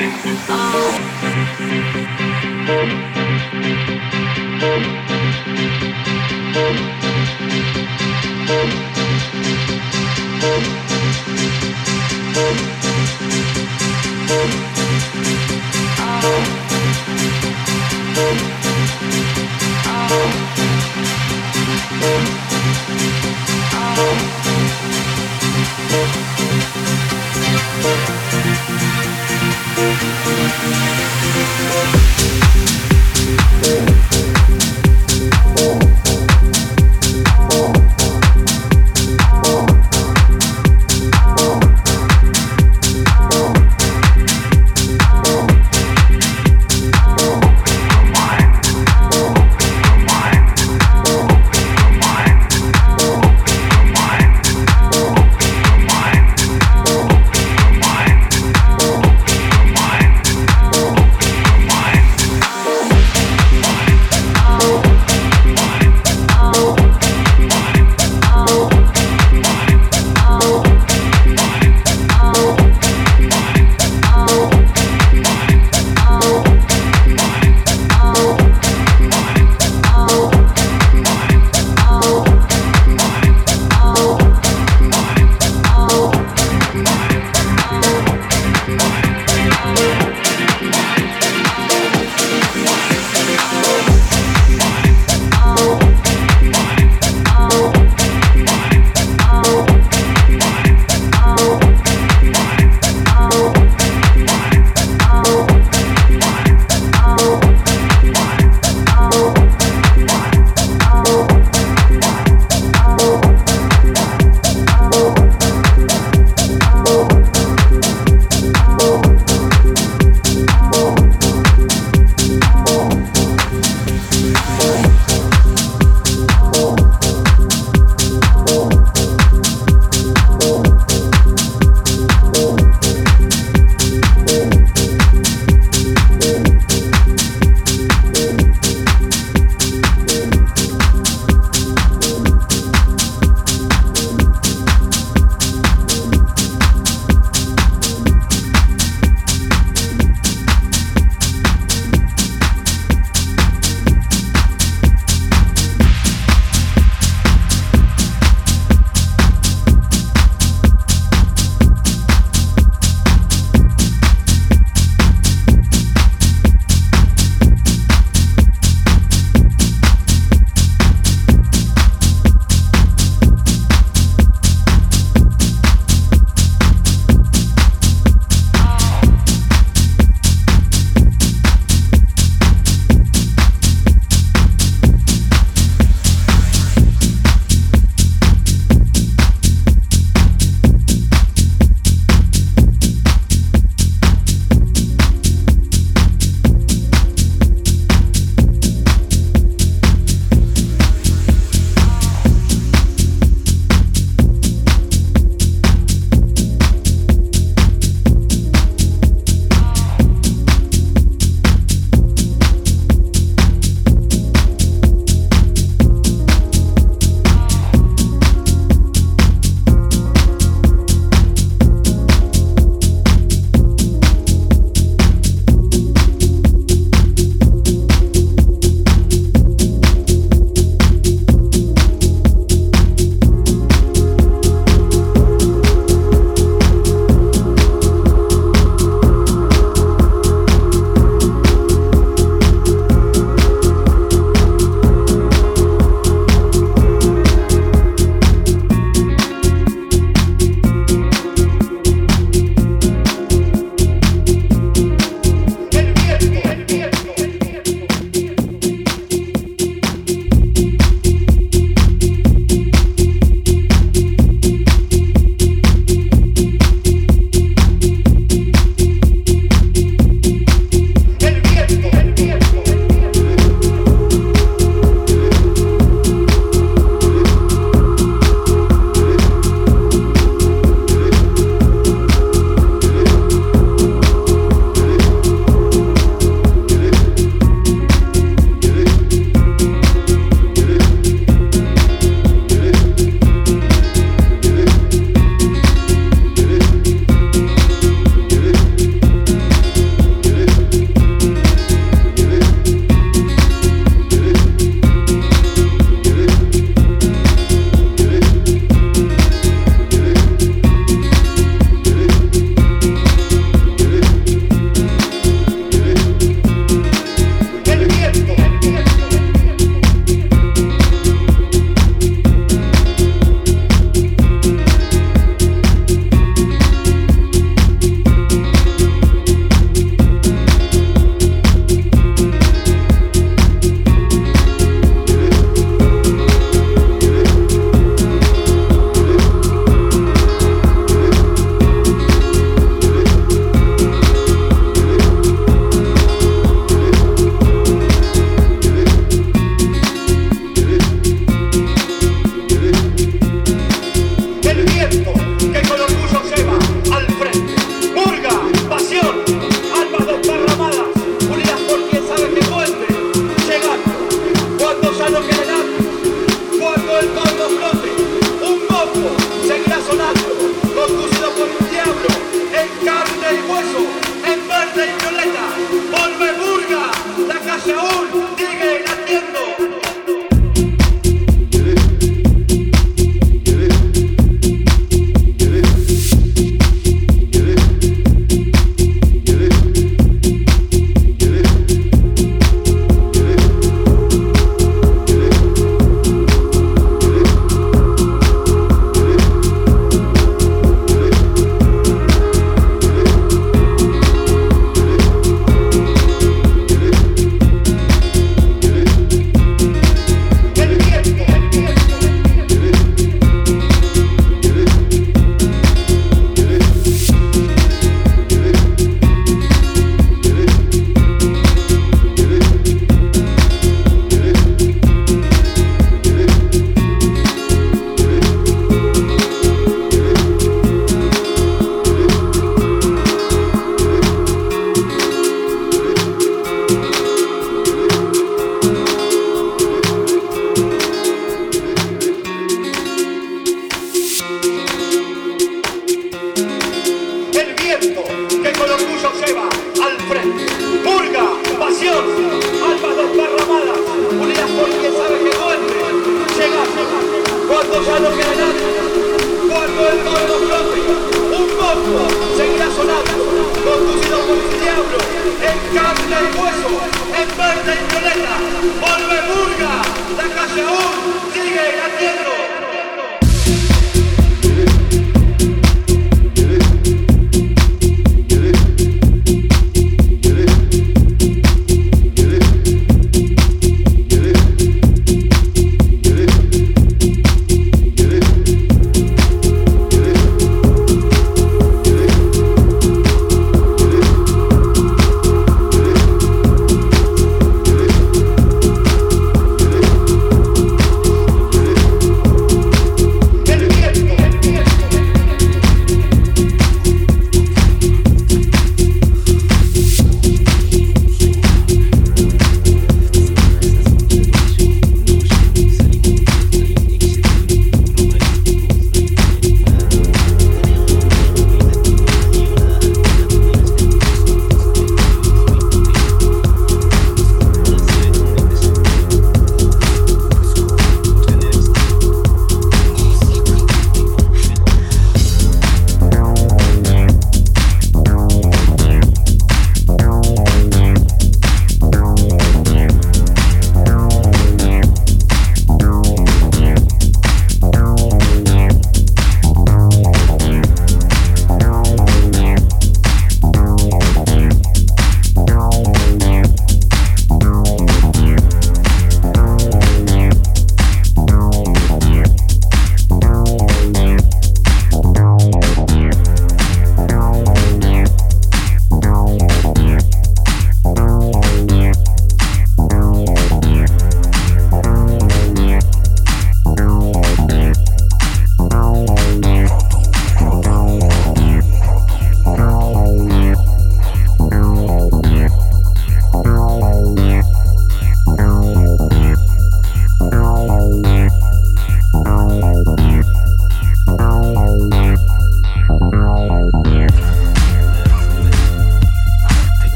mind.